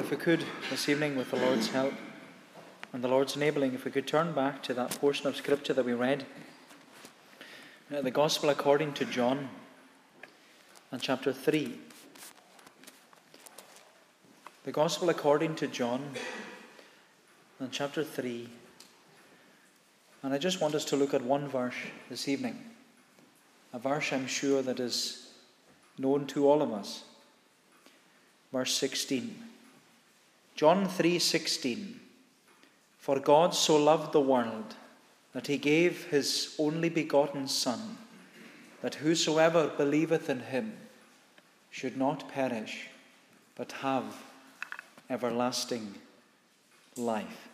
If we could this evening, with the Lord's help and the Lord's enabling, if we could turn back to that portion of Scripture that we read, uh, the Gospel according to John, and chapter 3. The Gospel according to John, and chapter 3. And I just want us to look at one verse this evening, a verse I'm sure that is known to all of us. Verse 16. John 3:16 For God so loved the world that he gave his only begotten son that whosoever believeth in him should not perish but have everlasting life.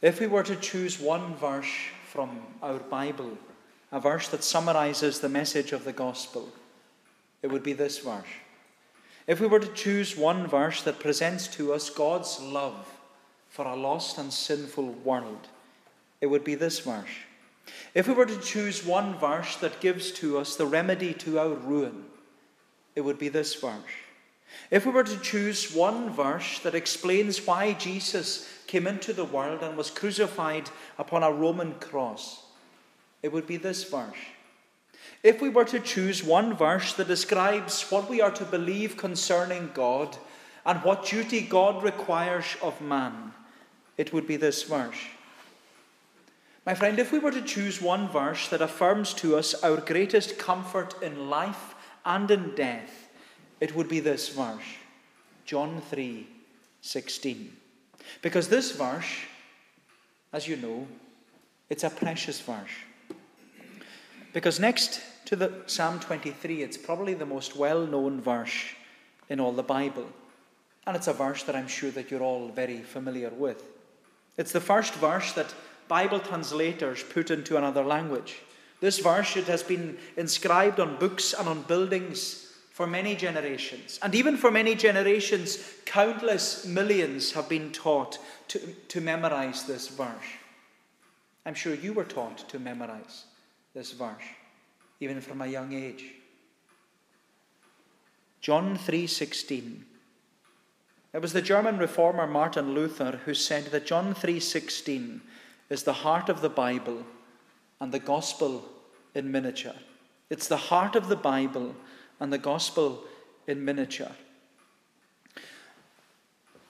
If we were to choose one verse from our Bible, a verse that summarizes the message of the gospel, it would be this verse. If we were to choose one verse that presents to us God's love for a lost and sinful world, it would be this verse. If we were to choose one verse that gives to us the remedy to our ruin, it would be this verse. If we were to choose one verse that explains why Jesus came into the world and was crucified upon a Roman cross, it would be this verse. If we were to choose one verse that describes what we are to believe concerning God and what duty God requires of man, it would be this verse. My friend, if we were to choose one verse that affirms to us our greatest comfort in life and in death, it would be this verse John 3 16. Because this verse, as you know, it's a precious verse. Because next to the Psalm 23, it's probably the most well known verse in all the Bible. And it's a verse that I'm sure that you're all very familiar with. It's the first verse that Bible translators put into another language. This verse it has been inscribed on books and on buildings for many generations. And even for many generations, countless millions have been taught to, to memorize this verse. I'm sure you were taught to memorize this verse, even from a young age. John 3:16. It was the German reformer Martin Luther who said that John 3:16 is the heart of the Bible and the gospel in miniature. It's the heart of the Bible and the gospel in miniature.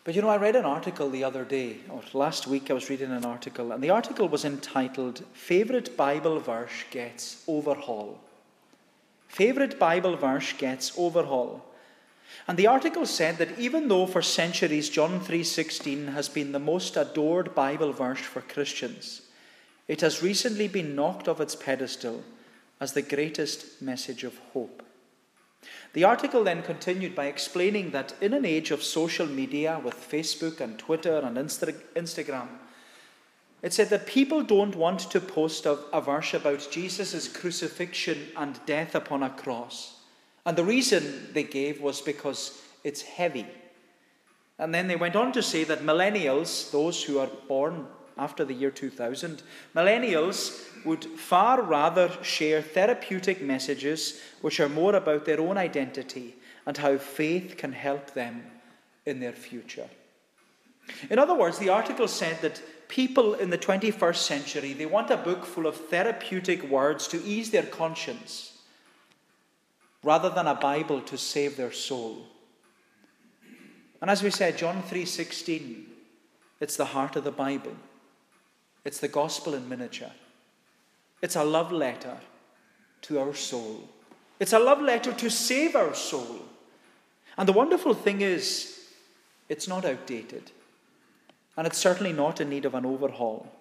But you know, I read an article the other day, or last week I was reading an article, and the article was entitled Favorite Bible Verse Gets Overhaul. Favorite Bible Verse Gets Overhaul. And the article said that even though for centuries John 3:16 has been the most adored Bible verse for Christians, it has recently been knocked off its pedestal as the greatest message of hope. The article then continued by explaining that in an age of social media with Facebook and Twitter and Insta- Instagram, it said that people don't want to post a, a verse about Jesus' crucifixion and death upon a cross. And the reason they gave was because it's heavy. And then they went on to say that millennials, those who are born after the year 2000, millennials would far rather share therapeutic messages which are more about their own identity and how faith can help them in their future. In other words, the article said that people in the 21st century they want a book full of therapeutic words to ease their conscience rather than a Bible to save their soul. And as we said, John 3:16, it's the heart of the Bible. It's the gospel in miniature. It's a love letter to our soul. It's a love letter to save our soul. And the wonderful thing is, it's not outdated. And it's certainly not in need of an overhaul.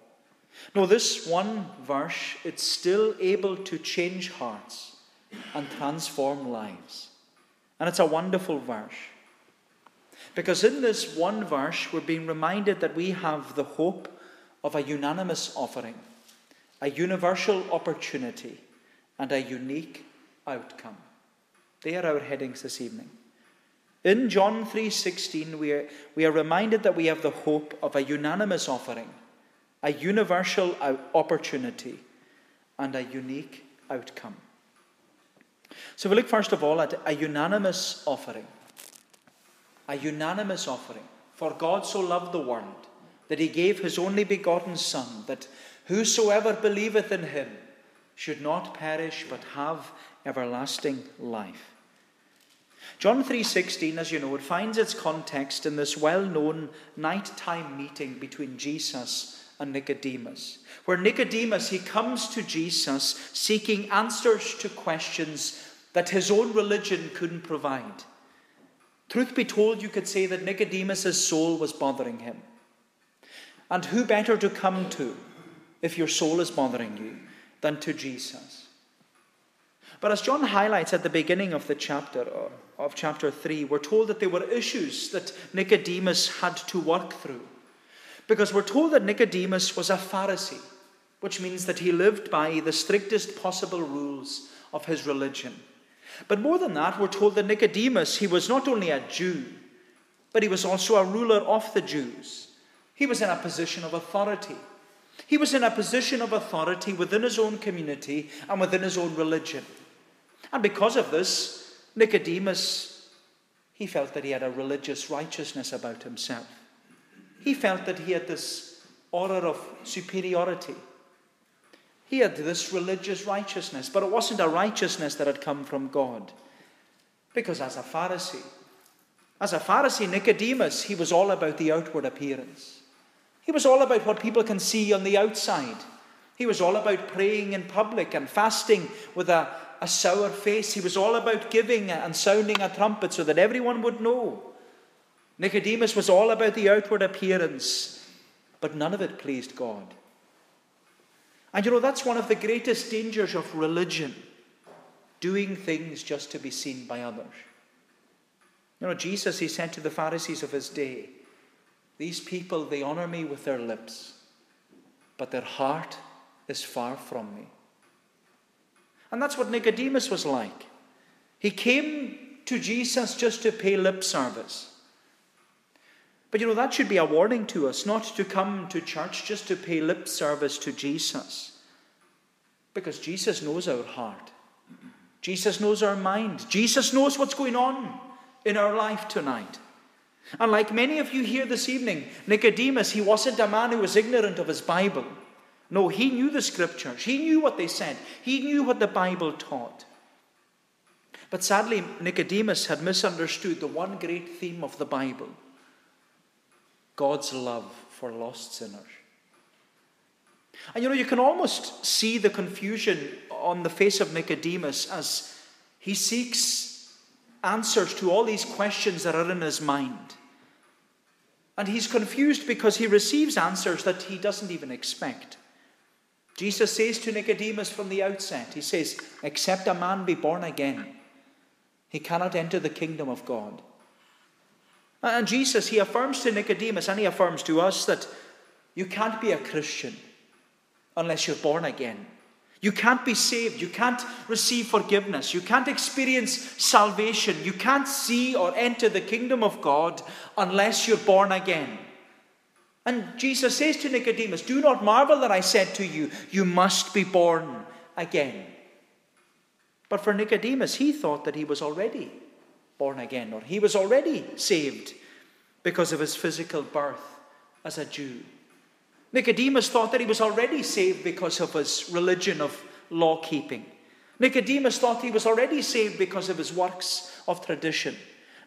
No, this one verse, it's still able to change hearts and transform lives. And it's a wonderful verse. Because in this one verse, we're being reminded that we have the hope of a unanimous offering, a universal opportunity, and a unique outcome. They are our headings this evening. In John 3:16 we are, we are reminded that we have the hope of a unanimous offering, a universal uh, opportunity, and a unique outcome. So we look first of all at a unanimous offering. a unanimous offering. For God so loved the world that he gave his only begotten Son, that whosoever believeth in him should not perish but have everlasting life. John 3:16 as you know it finds its context in this well-known nighttime meeting between Jesus and Nicodemus where Nicodemus he comes to Jesus seeking answers to questions that his own religion couldn't provide. Truth be told you could say that Nicodemus's soul was bothering him. And who better to come to if your soul is bothering you than to Jesus? But as John highlights at the beginning of the chapter, uh, of chapter 3, we're told that there were issues that Nicodemus had to work through. Because we're told that Nicodemus was a Pharisee, which means that he lived by the strictest possible rules of his religion. But more than that, we're told that Nicodemus, he was not only a Jew, but he was also a ruler of the Jews. He was in a position of authority. He was in a position of authority within his own community and within his own religion. And because of this, Nicodemus, he felt that he had a religious righteousness about himself. He felt that he had this aura of superiority. He had this religious righteousness, but it wasn't a righteousness that had come from God. Because as a Pharisee, as a Pharisee, Nicodemus, he was all about the outward appearance. He was all about what people can see on the outside. He was all about praying in public and fasting with a, a sour face. He was all about giving and sounding a trumpet so that everyone would know. Nicodemus was all about the outward appearance, but none of it pleased God. And you know, that's one of the greatest dangers of religion doing things just to be seen by others. You know, Jesus, he said to the Pharisees of his day, These people, they honor me with their lips, but their heart is far from me. And that's what Nicodemus was like. He came to Jesus just to pay lip service. But you know, that should be a warning to us not to come to church just to pay lip service to Jesus. Because Jesus knows our heart, Jesus knows our mind, Jesus knows what's going on in our life tonight. And like many of you here this evening, Nicodemus, he wasn't a man who was ignorant of his Bible. No, he knew the scriptures, he knew what they said, he knew what the Bible taught. But sadly, Nicodemus had misunderstood the one great theme of the Bible God's love for lost sinners. And you know, you can almost see the confusion on the face of Nicodemus as he seeks answers to all these questions that are in his mind. And he's confused because he receives answers that he doesn't even expect. Jesus says to Nicodemus from the outset, He says, Except a man be born again, he cannot enter the kingdom of God. And Jesus, he affirms to Nicodemus and he affirms to us that you can't be a Christian unless you're born again. You can't be saved. You can't receive forgiveness. You can't experience salvation. You can't see or enter the kingdom of God unless you're born again. And Jesus says to Nicodemus, Do not marvel that I said to you, You must be born again. But for Nicodemus, he thought that he was already born again, or he was already saved because of his physical birth as a Jew. Nicodemus thought that he was already saved because of his religion of law keeping. Nicodemus thought he was already saved because of his works of tradition.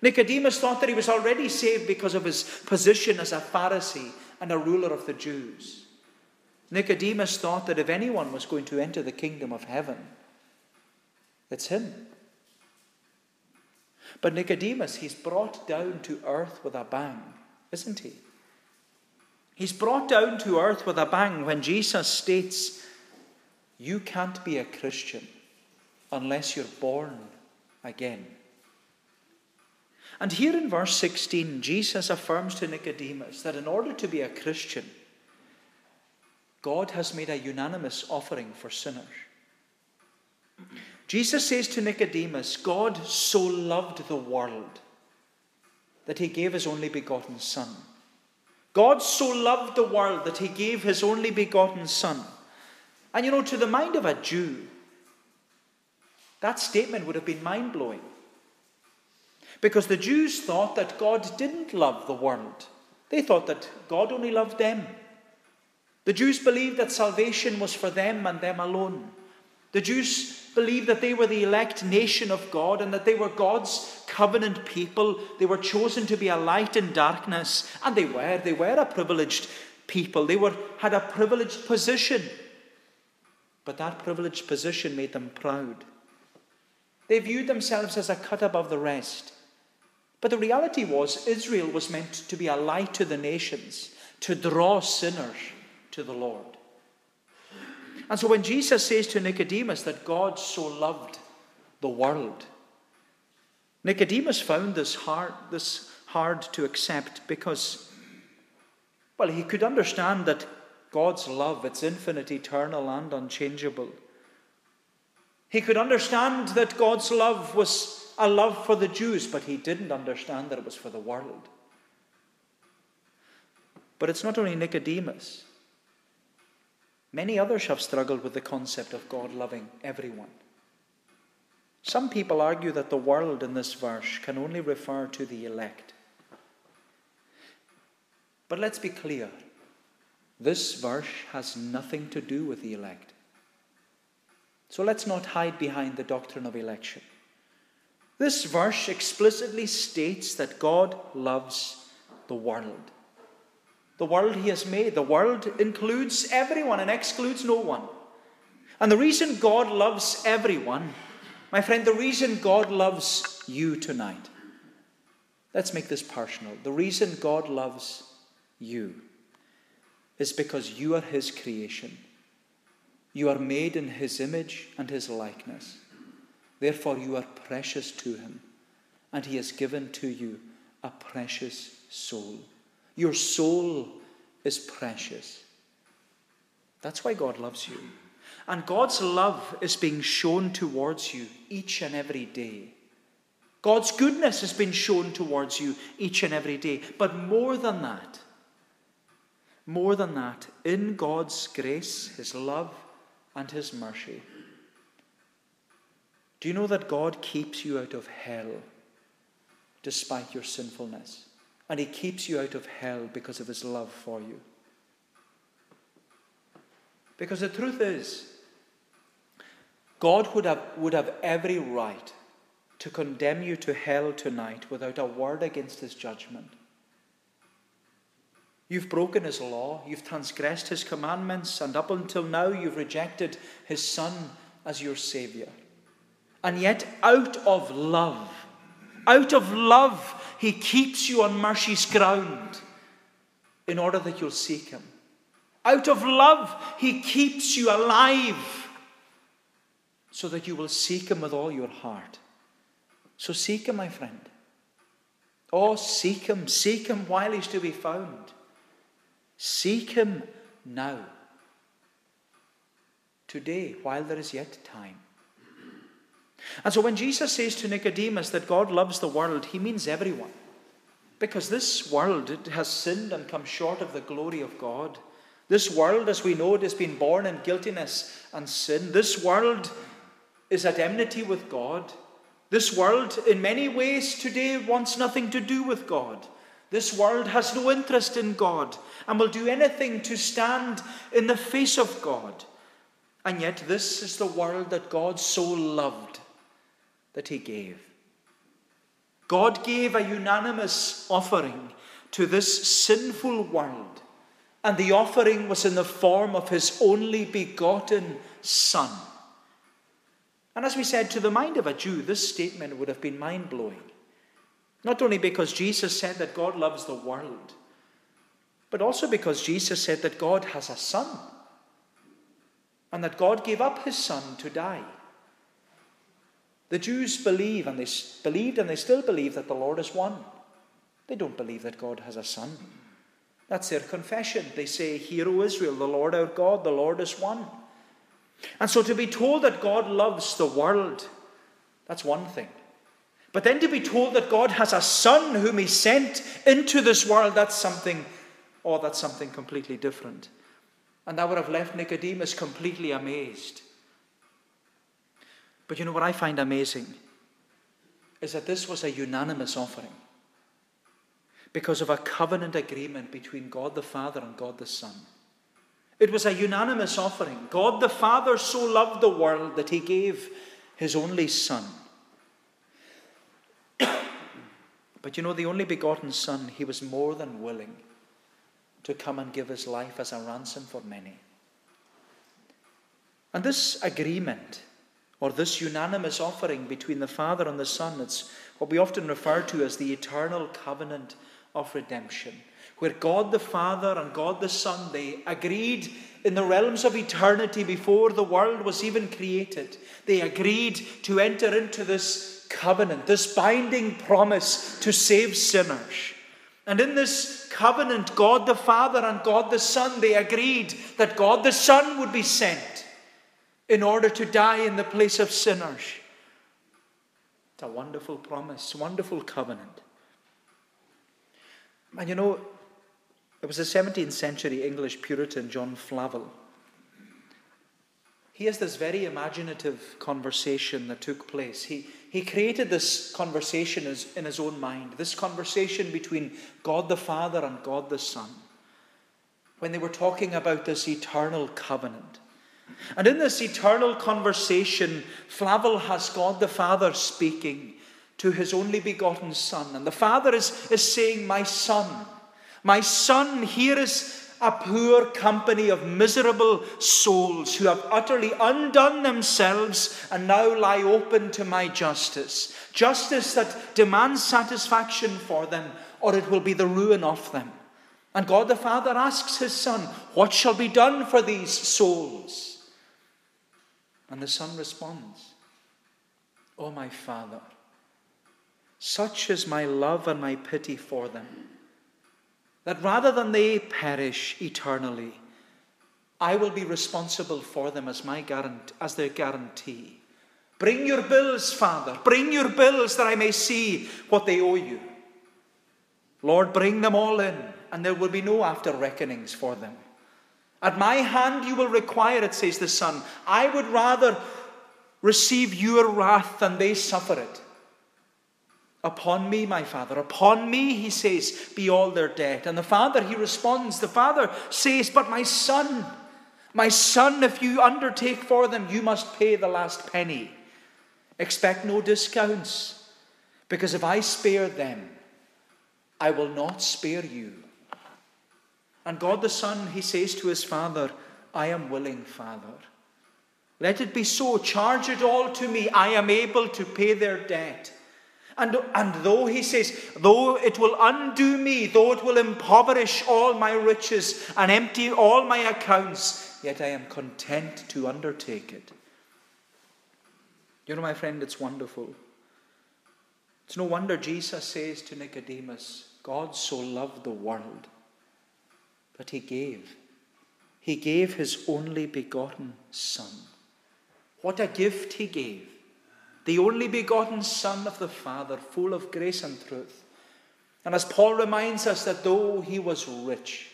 Nicodemus thought that he was already saved because of his position as a Pharisee and a ruler of the Jews. Nicodemus thought that if anyone was going to enter the kingdom of heaven, it's him. But Nicodemus, he's brought down to earth with a bang, isn't he? He's brought down to earth with a bang when Jesus states, You can't be a Christian unless you're born again. And here in verse 16, Jesus affirms to Nicodemus that in order to be a Christian, God has made a unanimous offering for sinners. Jesus says to Nicodemus, God so loved the world that he gave his only begotten Son. God so loved the world that he gave his only begotten Son. And you know, to the mind of a Jew, that statement would have been mind blowing. Because the Jews thought that God didn't love the world, they thought that God only loved them. The Jews believed that salvation was for them and them alone. The Jews believed that they were the elect nation of God and that they were God's covenant people. They were chosen to be a light in darkness, and they were. They were a privileged people. They were, had a privileged position. But that privileged position made them proud. They viewed themselves as a cut above the rest. But the reality was, Israel was meant to be a light to the nations, to draw sinners to the Lord. And so when Jesus says to Nicodemus that God so loved the world, Nicodemus found this hard, this hard to accept because, well, he could understand that God's love, it's infinite, eternal, and unchangeable. He could understand that God's love was a love for the Jews, but he didn't understand that it was for the world. But it's not only Nicodemus. Many others have struggled with the concept of God loving everyone. Some people argue that the world in this verse can only refer to the elect. But let's be clear this verse has nothing to do with the elect. So let's not hide behind the doctrine of election. This verse explicitly states that God loves the world the world he has made. The world includes everyone and excludes no one. And the reason God loves everyone, my friend, the reason God loves you tonight, let's make this personal. The reason God loves you is because you are his creation. You are made in his image and his likeness. Therefore, you are precious to him, and he has given to you a precious soul. Your soul is precious. That's why God loves you. And God's love is being shown towards you each and every day. God's goodness has been shown towards you each and every day. But more than that, more than that, in God's grace, His love, and His mercy, do you know that God keeps you out of hell despite your sinfulness? And He keeps you out of hell because of His love for you. Because the truth is, God would have, would have every right to condemn you to hell tonight without a word against His judgment. You've broken His law, you've transgressed His commandments, and up until now you've rejected His Son as your Saviour. And yet, out of love, out of love, he keeps you on mercy's ground in order that you'll seek Him. Out of love, He keeps you alive so that you will seek Him with all your heart. So seek Him, my friend. Oh, seek Him. Seek Him while He's to be found. Seek Him now. Today, while there is yet time. And so when Jesus says to Nicodemus that God loves the world, he means everyone. Because this world has sinned and come short of the glory of God. This world, as we know it, has been born in guiltiness and sin. This world is at enmity with God. This world, in many ways today, wants nothing to do with God. This world has no interest in God and will do anything to stand in the face of God. And yet, this is the world that God so loved that he gave. God gave a unanimous offering to this sinful world, and the offering was in the form of his only begotten Son. And as we said, to the mind of a Jew, this statement would have been mind blowing. Not only because Jesus said that God loves the world, but also because Jesus said that God has a Son, and that God gave up his Son to die. The Jews believe, and they believed, and they still believe that the Lord is one. They don't believe that God has a son. That's their confession. They say, Hear, O Israel, the Lord our God, the Lord is one. And so to be told that God loves the world, that's one thing. But then to be told that God has a son whom he sent into this world, that's something, oh, that's something completely different. And that would have left Nicodemus completely amazed. But you know what I find amazing? is that this was a unanimous offering because of a covenant agreement between God the Father and God the Son. It was a unanimous offering. God the Father so loved the world that he gave his only Son. but you know, the only begotten Son, he was more than willing to come and give his life as a ransom for many. And this agreement, or this unanimous offering between the Father and the Son, it's what we often refer to as the eternal covenant of redemption, where God the Father and God the Son, they agreed in the realms of eternity before the world was even created. They agreed to enter into this covenant, this binding promise to save sinners. And in this covenant, God the Father and God the Son, they agreed that God the Son would be sent in order to die in the place of sinners. It's a wonderful promise, wonderful covenant. And you know, it was a 17th century English Puritan, John Flavel. He has this very imaginative conversation that took place. He, he created this conversation in his own mind, this conversation between God the Father and God the Son, when they were talking about this eternal covenant. And in this eternal conversation, Flavel has God the Father speaking to his only begotten Son. And the Father is, is saying, My Son, my Son, here is a poor company of miserable souls who have utterly undone themselves and now lie open to my justice. Justice that demands satisfaction for them, or it will be the ruin of them. And God the Father asks his Son, What shall be done for these souls? And the Son responds, O oh, my Father, such is my love and my pity for them that rather than they perish eternally, I will be responsible for them as, my guarantee, as their guarantee. Bring your bills, Father. Bring your bills that I may see what they owe you. Lord, bring them all in, and there will be no after reckonings for them. At my hand you will require it, says the Son. I would rather receive your wrath than they suffer it. Upon me, my father, upon me, he says, be all their debt. And the father, he responds, the father says, But my son, my son, if you undertake for them, you must pay the last penny. Expect no discounts, because if I spare them, I will not spare you. And God the Son, he says to his father, I am willing, Father. Let it be so. Charge it all to me. I am able to pay their debt. And, and though he says, though it will undo me, though it will impoverish all my riches and empty all my accounts, yet I am content to undertake it. You know, my friend, it's wonderful. It's no wonder Jesus says to Nicodemus, God so loved the world that he gave. He gave his only begotten Son. What a gift he gave the only begotten Son of the Father, full of grace and truth. And as Paul reminds us that though he was rich,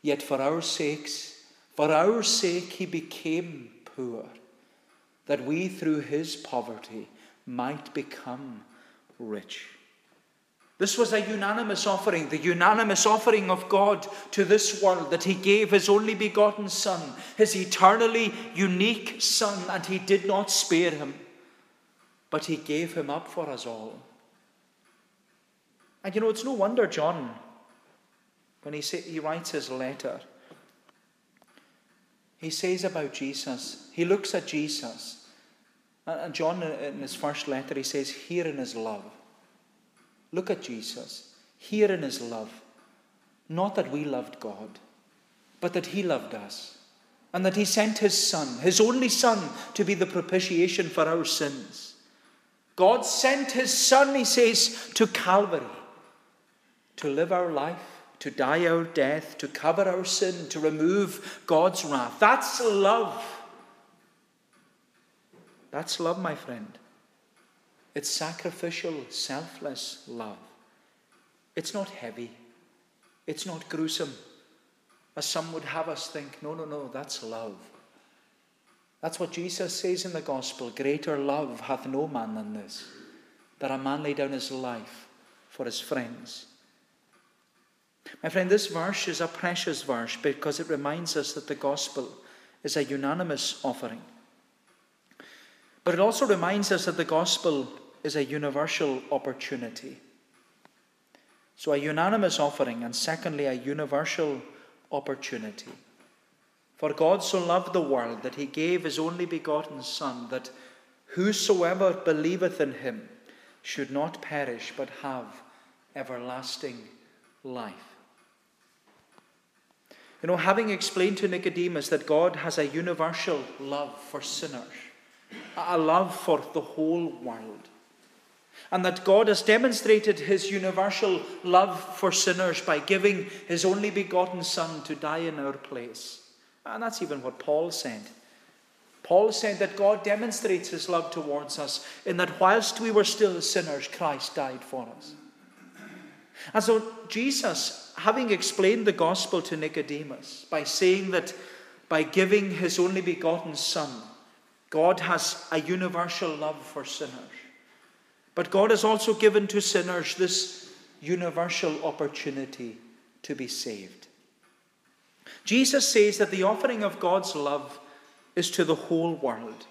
yet for our sakes, for our sake, he became poor, that we through his poverty might become rich. This was a unanimous offering, the unanimous offering of God to this world that He gave His only begotten Son, His eternally unique Son, and He did not spare Him but he gave him up for us all. And you know, it's no wonder John, when he, say, he writes his letter, he says about Jesus, he looks at Jesus, and John, in his first letter, he says, Here in his love. Look at Jesus, here in his love. Not that we loved God, but that he loved us, and that he sent his Son, his only Son, to be the propitiation for our sins. God sent his Son, he says, to Calvary to live our life, to die our death, to cover our sin, to remove God's wrath. That's love. That's love, my friend. It's sacrificial, selfless love. It's not heavy. It's not gruesome, as some would have us think. No, no, no, that's love. That's what Jesus says in the gospel greater love hath no man than this, that a man lay down his life for his friends. My friend, this verse is a precious verse because it reminds us that the gospel is a unanimous offering. But it also reminds us that the gospel is a universal opportunity. So, a unanimous offering, and secondly, a universal opportunity. For God so loved the world that he gave his only begotten Son, that whosoever believeth in him should not perish, but have everlasting life. You know, having explained to Nicodemus that God has a universal love for sinners, a love for the whole world, and that God has demonstrated his universal love for sinners by giving his only begotten Son to die in our place. And that's even what Paul said. Paul said that God demonstrates his love towards us in that whilst we were still sinners, Christ died for us. And so Jesus, having explained the gospel to Nicodemus by saying that by giving his only begotten Son, God has a universal love for sinners. But God has also given to sinners this universal opportunity to be saved. Jesus says that the offering of God's love is to the whole world,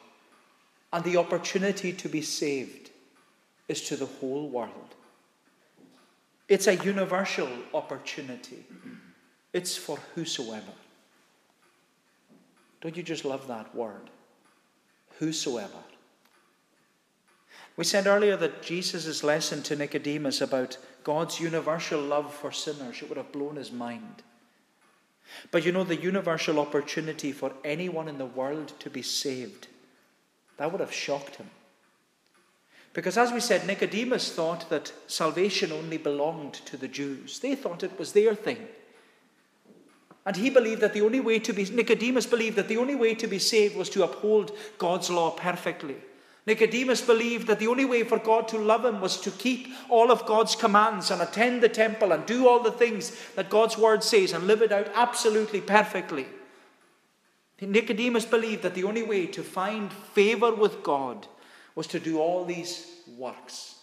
and the opportunity to be saved is to the whole world. It's a universal opportunity, it's for whosoever. Don't you just love that word? Whosoever. We said earlier that Jesus' lesson to Nicodemus about God's universal love for sinners, it would have blown his mind. But you know, the universal opportunity for anyone in the world to be saved, that would have shocked him. Because as we said, Nicodemus thought that salvation only belonged to the Jews, they thought it was their thing. And he believed that the only way to be, Nicodemus believed that the only way to be saved was to uphold God's law perfectly. Nicodemus believed that the only way for God to love him was to keep all of God's commands and attend the temple and do all the things that God's word says and live it out absolutely perfectly. Nicodemus believed that the only way to find favor with God was to do all these works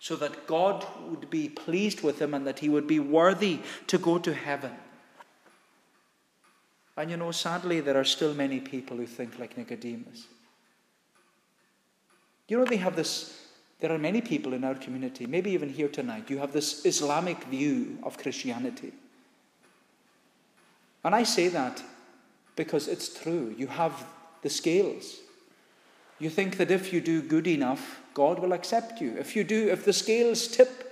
so that God would be pleased with him and that he would be worthy to go to heaven. And you know, sadly, there are still many people who think like Nicodemus. You know, they have this, there are many people in our community, maybe even here tonight, you have this Islamic view of Christianity. And I say that because it's true. You have the scales. You think that if you do good enough, God will accept you. If you do, if the scales tip,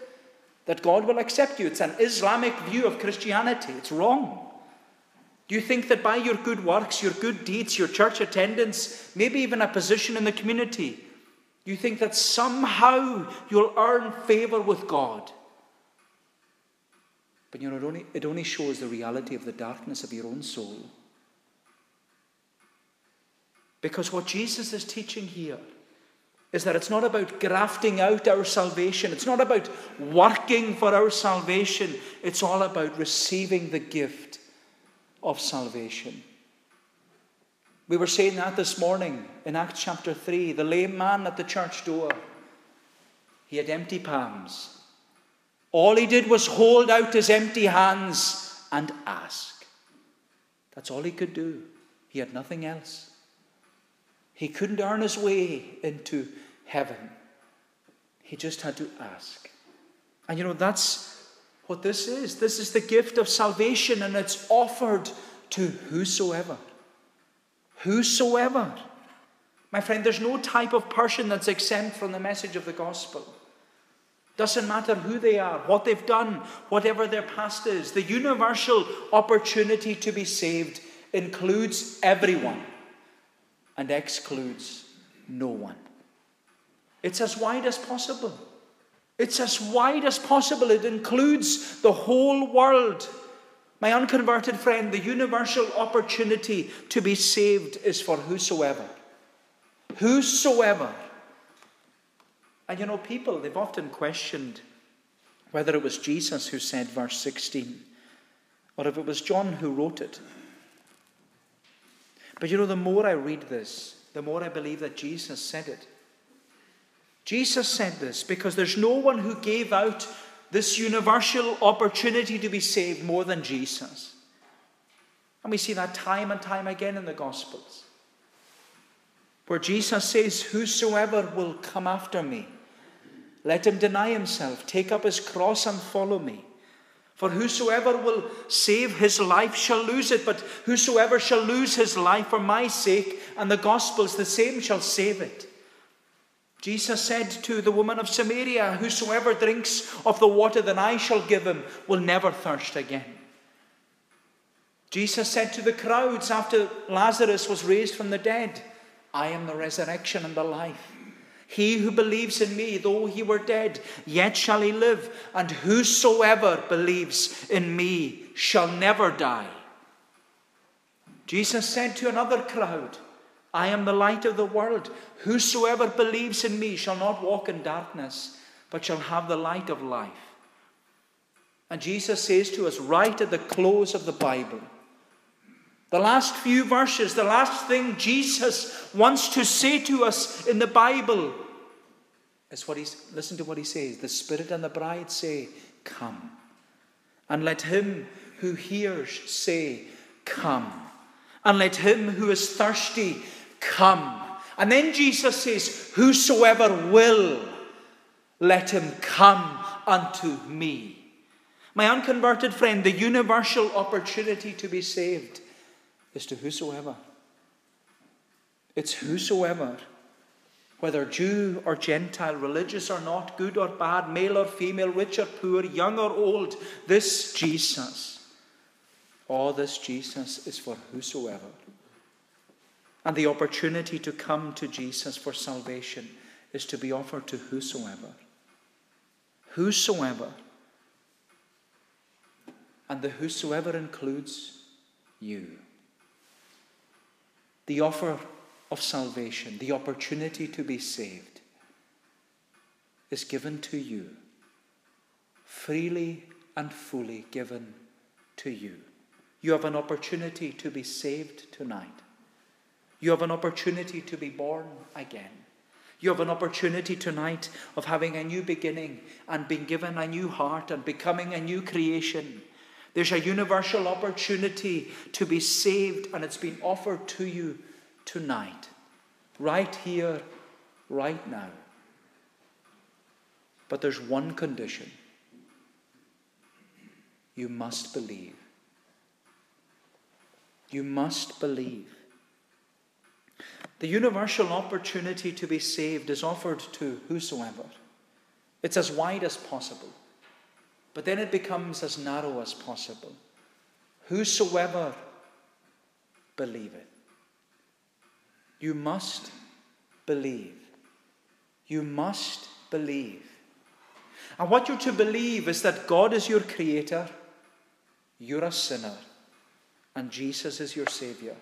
that God will accept you. It's an Islamic view of Christianity. It's wrong. You think that by your good works, your good deeds, your church attendance, maybe even a position in the community, you think that somehow you'll earn favor with God. But you know, it only, it only shows the reality of the darkness of your own soul. Because what Jesus is teaching here is that it's not about grafting out our salvation, it's not about working for our salvation, it's all about receiving the gift of salvation. We were saying that this morning in Acts chapter 3. The lame man at the church door, he had empty palms. All he did was hold out his empty hands and ask. That's all he could do. He had nothing else. He couldn't earn his way into heaven. He just had to ask. And you know, that's what this is. This is the gift of salvation, and it's offered to whosoever. Whosoever. My friend, there's no type of person that's exempt from the message of the gospel. Doesn't matter who they are, what they've done, whatever their past is. The universal opportunity to be saved includes everyone and excludes no one. It's as wide as possible. It's as wide as possible. It includes the whole world. My unconverted friend, the universal opportunity to be saved is for whosoever. Whosoever. And you know, people, they've often questioned whether it was Jesus who said verse 16 or if it was John who wrote it. But you know, the more I read this, the more I believe that Jesus said it. Jesus said this because there's no one who gave out this universal opportunity to be saved more than Jesus. And we see that time and time again in the Gospels, where Jesus says, Whosoever will come after me, let him deny himself, take up his cross, and follow me. For whosoever will save his life shall lose it, but whosoever shall lose his life for my sake and the gospel's, the same shall save it. Jesus said to the woman of Samaria, Whosoever drinks of the water that I shall give him will never thirst again. Jesus said to the crowds after Lazarus was raised from the dead, I am the resurrection and the life. He who believes in me, though he were dead, yet shall he live, and whosoever believes in me shall never die. Jesus said to another crowd, I am the light of the world. Whosoever believes in me shall not walk in darkness, but shall have the light of life. And Jesus says to us right at the close of the Bible, the last few verses, the last thing Jesus wants to say to us in the Bible is what he's, listen to what he says. The Spirit and the bride say, Come. And let him who hears say, Come. And let him who is thirsty come. And then Jesus says, Whosoever will, let him come unto me. My unconverted friend, the universal opportunity to be saved is to whosoever. It's whosoever, whether Jew or Gentile, religious or not, good or bad, male or female, rich or poor, young or old, this Jesus, all this Jesus is for whosoever. And the opportunity to come to Jesus for salvation is to be offered to whosoever. Whosoever. And the whosoever includes you the offer of salvation, the opportunity to be saved, is given to you, freely and fully given to you. You have an opportunity to be saved tonight. You have an opportunity to be born again. You have an opportunity tonight of having a new beginning and being given a new heart and becoming a new creation. There's a universal opportunity to be saved, and it's been offered to you tonight, right here, right now. But there's one condition you must believe. You must believe. The universal opportunity to be saved is offered to whosoever. It's as wide as possible. But then it becomes as narrow as possible. Whosoever believeth. You must believe. You must believe. And what you're to believe is that God is your creator, you're a sinner, and Jesus is your Savior.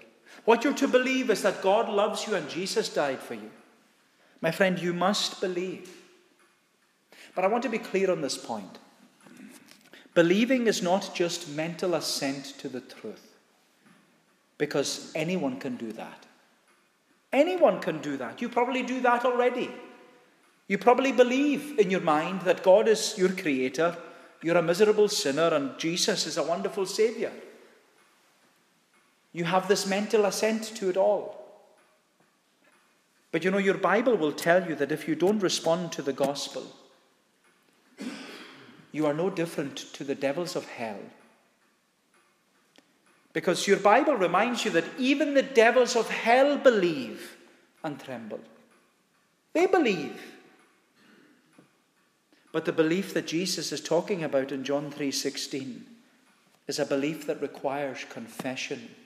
What you're to believe is that God loves you and Jesus died for you. My friend, you must believe. But I want to be clear on this point. Believing is not just mental assent to the truth, because anyone can do that. Anyone can do that. You probably do that already. You probably believe in your mind that God is your creator, you're a miserable sinner, and Jesus is a wonderful Savior. You have this mental assent to it all. But you know, your Bible will tell you that if you don't respond to the gospel, you are no different to the devils of hell. Because your Bible reminds you that even the devils of hell believe and tremble. They believe. But the belief that Jesus is talking about in John 3:16 is a belief that requires confession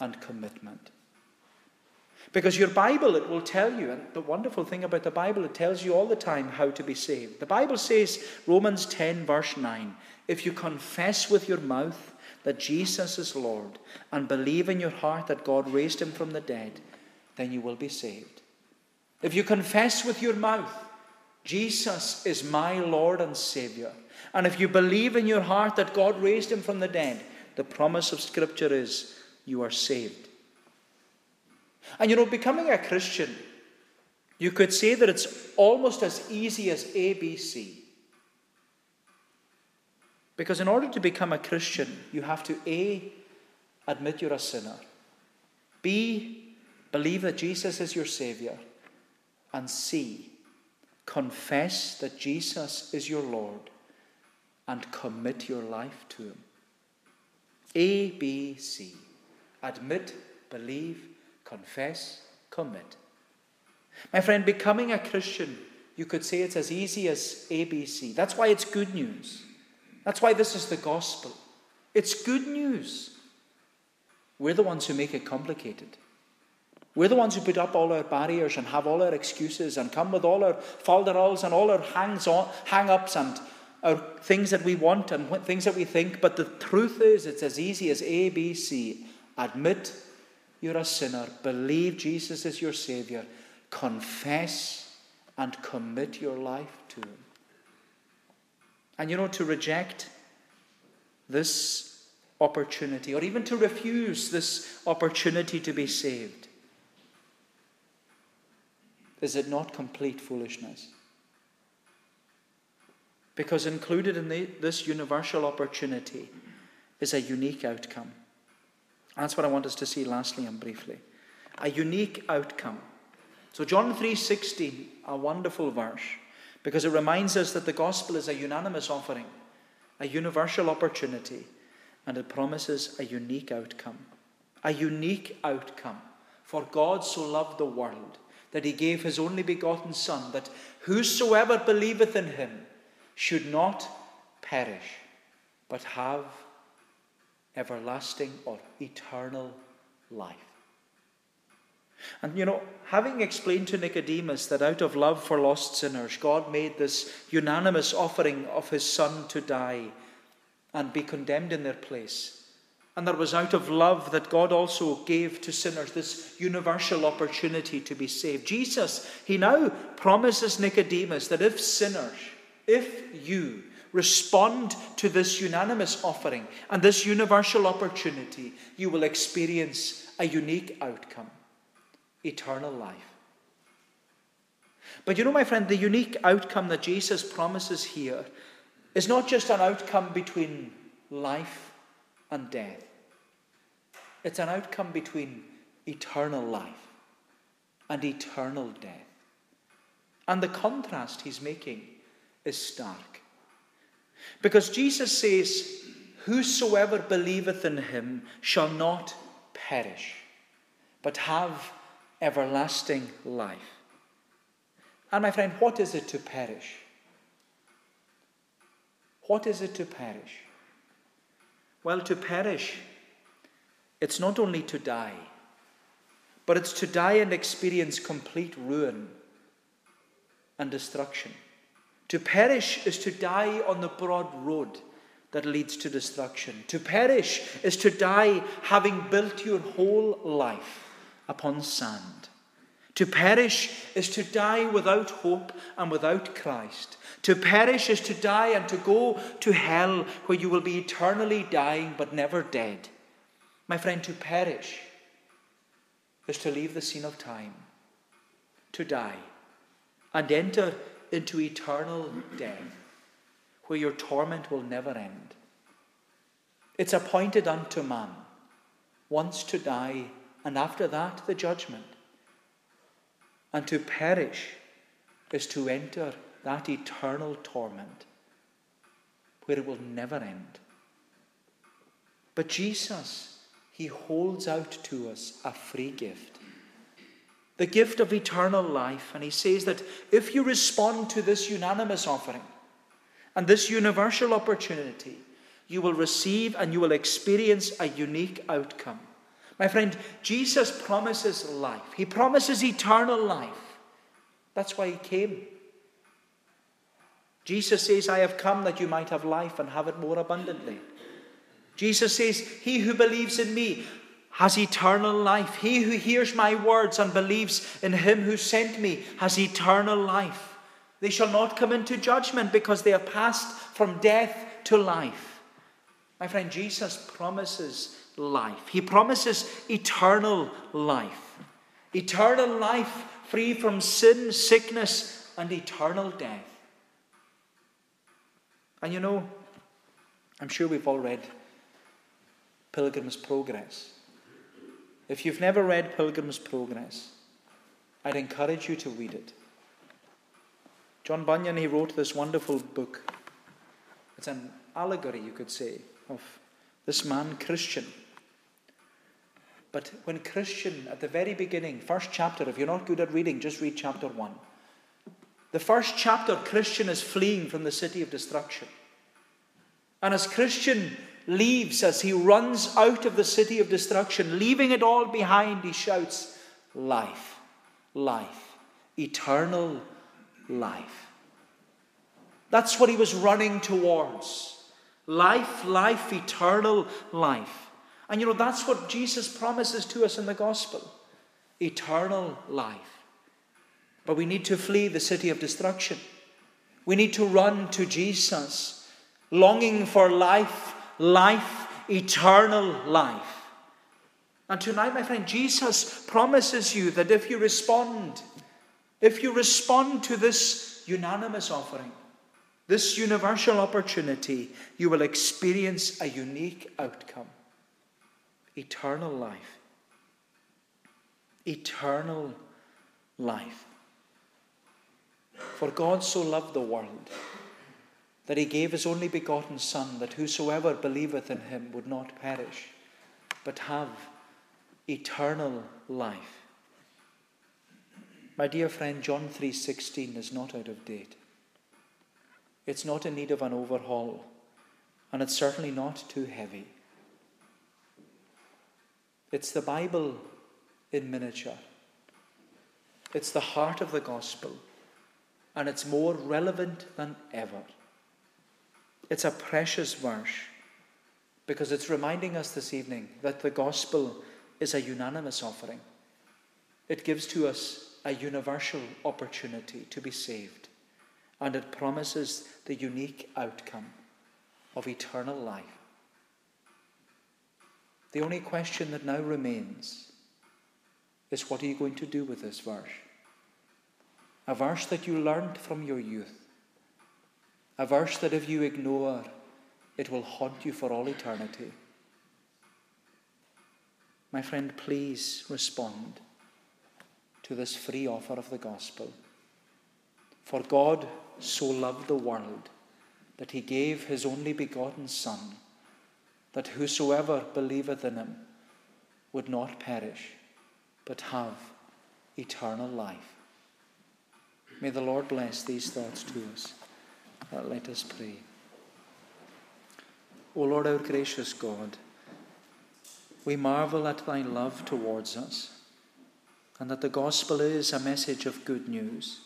and commitment. Because your Bible, it will tell you, and the wonderful thing about the Bible, it tells you all the time how to be saved. The Bible says, Romans 10, verse 9, if you confess with your mouth that Jesus is Lord and believe in your heart that God raised him from the dead, then you will be saved. If you confess with your mouth, Jesus is my Lord and Savior, and if you believe in your heart that God raised him from the dead, the promise of Scripture is you are saved. And you know, becoming a Christian You could say that it's almost as easy as ABC. Because in order to become a Christian, you have to A, admit you're a sinner, B, believe that Jesus is your Savior, and C, confess that Jesus is your Lord and commit your life to Him. A, B, C. Admit, believe, confess, commit. My friend, becoming a Christian, you could say it's as easy as ABC. That's why it's good news. That's why this is the gospel. It's good news. We're the ones who make it complicated. We're the ones who put up all our barriers and have all our excuses and come with all our falderals and all our hangs on, hang ups and our things that we want and things that we think. But the truth is, it's as easy as A, B, C. Admit you're a sinner, believe Jesus is your Savior, confess and commit your life to Him. And you know, to reject this opportunity, or even to refuse this opportunity to be saved, is it not complete foolishness? Because included in the, this universal opportunity is a unique outcome. That's what I want us to see lastly and briefly. A unique outcome. So John 3:16, a wonderful verse, because it reminds us that the gospel is a unanimous offering, a universal opportunity, and it promises a unique outcome. A unique outcome. For God so loved the world that he gave his only begotten Son, that whosoever believeth in him should not perish, but have everlasting or eternal life. And you know, having explained to Nicodemus that out of love for lost sinners, God made this unanimous offering of his Son to die and be condemned in their place. And that was out of love that God also gave to sinners this universal opportunity to be saved. Jesus, he now promises Nicodemus that if sinners, if you respond to this unanimous offering and this universal opportunity, you will experience a unique outcome eternal life. But you know, my friend, the unique outcome that Jesus promises here is not just an outcome between life and death, it's an outcome between eternal life and eternal death. And the contrast he's making is stark. Because Jesus says, Whosoever believeth in him shall not perish, but have everlasting life. And my friend, what is it to perish? What is it to perish? Well, to perish, it's not only to die, but it's to die and experience complete ruin and destruction. To perish is to die on the broad road that leads to destruction. To perish is to die having built your whole life upon sand. To perish is to die without hope and without Christ. To perish is to die and to go to hell where you will be eternally dying but never dead. My friend, to perish is to leave the scene of time, to die, and enter into eternal death where your torment will never end. It's appointed unto man once to die and after that, the judgment. And to perish is to enter that eternal torment where it will never end. But Jesus, He holds out to us a free gift the gift of eternal life. And He says that if you respond to this unanimous offering and this universal opportunity, you will receive and you will experience a unique outcome. My friend, Jesus promises life. He promises eternal life. That's why he came. Jesus says, I have come that you might have life and have it more abundantly. Jesus says, He who believes in me has eternal life. He who hears my words and believes in him who sent me has eternal life. They shall not come into judgment because they have passed from death to life. My friend, Jesus promises life. He promises eternal life. Eternal life free from sin, sickness, and eternal death. And you know, I'm sure we've all read Pilgrim's Progress. If you've never read Pilgrim's Progress, I'd encourage you to read it. John Bunyan, he wrote this wonderful book. It's an allegory, you could say, of this man, Christian. But when Christian, at the very beginning, first chapter, if you're not good at reading, just read chapter 1. The first chapter, Christian is fleeing from the city of destruction. And as Christian leaves, as he runs out of the city of destruction, leaving it all behind, he shouts, Life, life, eternal life. That's what he was running towards. Life, life, eternal life. And you know, that's what Jesus promises to us in the gospel eternal life. But we need to flee the city of destruction. We need to run to Jesus, longing for life, life, eternal life. And tonight, my friend, Jesus promises you that if you respond, if you respond to this unanimous offering, this universal opportunity, you will experience a unique outcome eternal life. Eternal life. For God so loved the world that he gave his only begotten Son, that whosoever believeth in him would not perish, but have eternal life. My dear friend, John 3:16 is not out of date. It's not in need of an overhaul, and it's certainly not too heavy. It's the Bible in miniature. It's the heart of the gospel, and it's more relevant than ever. It's a precious verse because it's reminding us this evening that the gospel is a unanimous offering. It gives to us a universal opportunity to be saved, and it promises the unique outcome of eternal life. The only question that now remains is what are you going to do with this verse? A verse that you learned from your youth. A verse that if you ignore, it will haunt you for all eternity. My friend, please respond to this free offer of the gospel. For God so loved the world that he gave his only begotten Son that whosoever believeth in him would not perish, but have eternal life. May the Lord bless these thoughts to us. Uh, let us pray. O Lord, our gracious God, we marvel at thy love towards us, and that the gospel is a message of good news.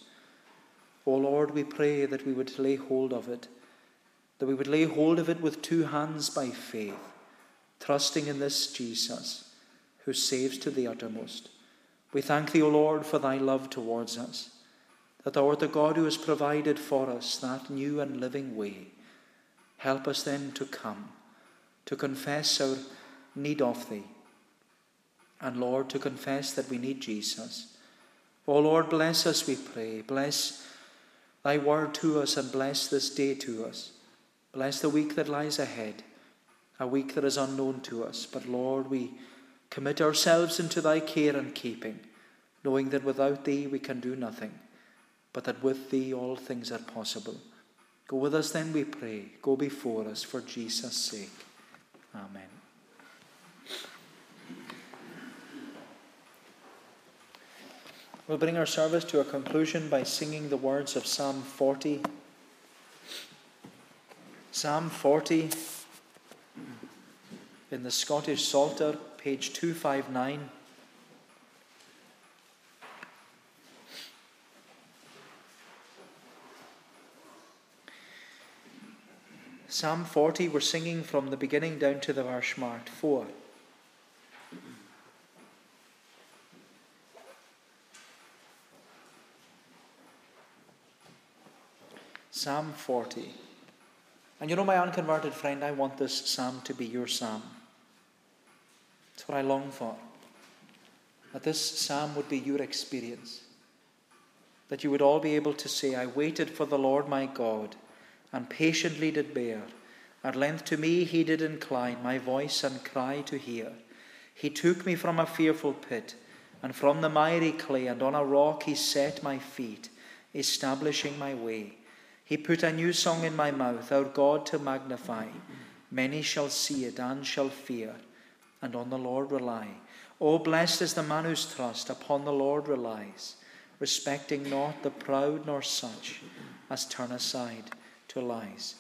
O Lord, we pray that we would lay hold of it that we would lay hold of it with two hands by faith, trusting in this Jesus who saves to the uttermost. We thank thee, O Lord, for thy love towards us, that thou art the God who has provided for us that new and living way. Help us then to come, to confess our need of thee, and Lord, to confess that we need Jesus. O Lord, bless us, we pray. Bless thy word to us and bless this day to us. Bless the week that lies ahead, a week that is unknown to us. But Lord, we commit ourselves into thy care and keeping, knowing that without thee we can do nothing, but that with thee all things are possible. Go with us then, we pray. Go before us for Jesus' sake. Amen. We'll bring our service to a conclusion by singing the words of Psalm 40. Psalm 40 in the Scottish Psalter, page 259. Psalm 40, we're singing from the beginning down to the verse marked 4. Psalm 40. And you know, my unconverted friend, I want this psalm to be your psalm. It's what I long for. That this psalm would be your experience. that you would all be able to say, I waited for the Lord my God, and patiently did bear. At length to me he did incline my voice and cry to hear. He took me from a fearful pit, and from the miry clay, and on a rock he set my feet, establishing my way. He put a new song in my mouth, our God to magnify. Many shall see it and shall fear, and on the Lord rely. Oh, blessed is the man whose trust upon the Lord relies respecting not the proud nor such as turn aside to lies.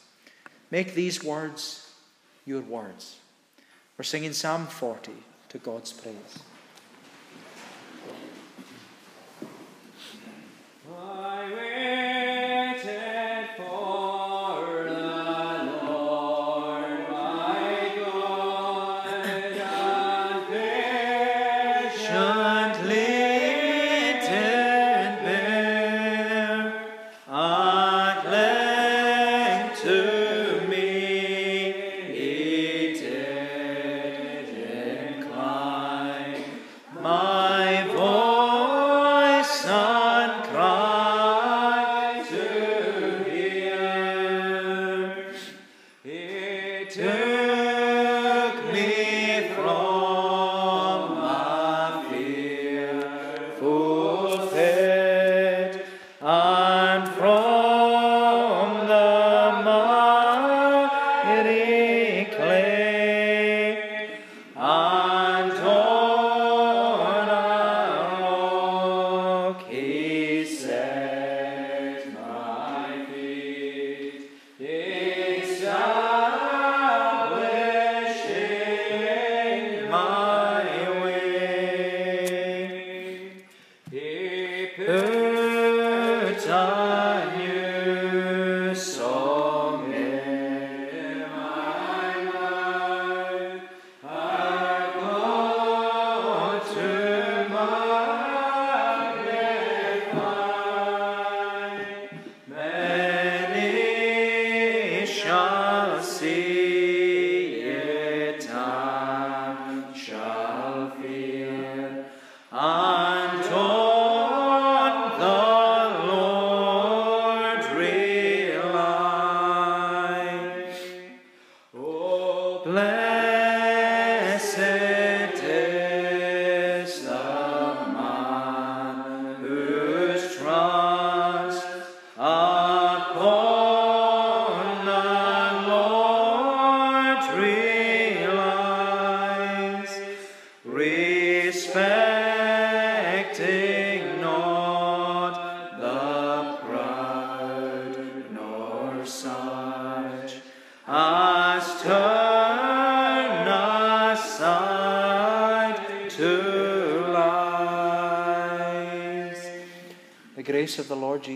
Make these words your words. We're singing Psalm 40 to God's praise.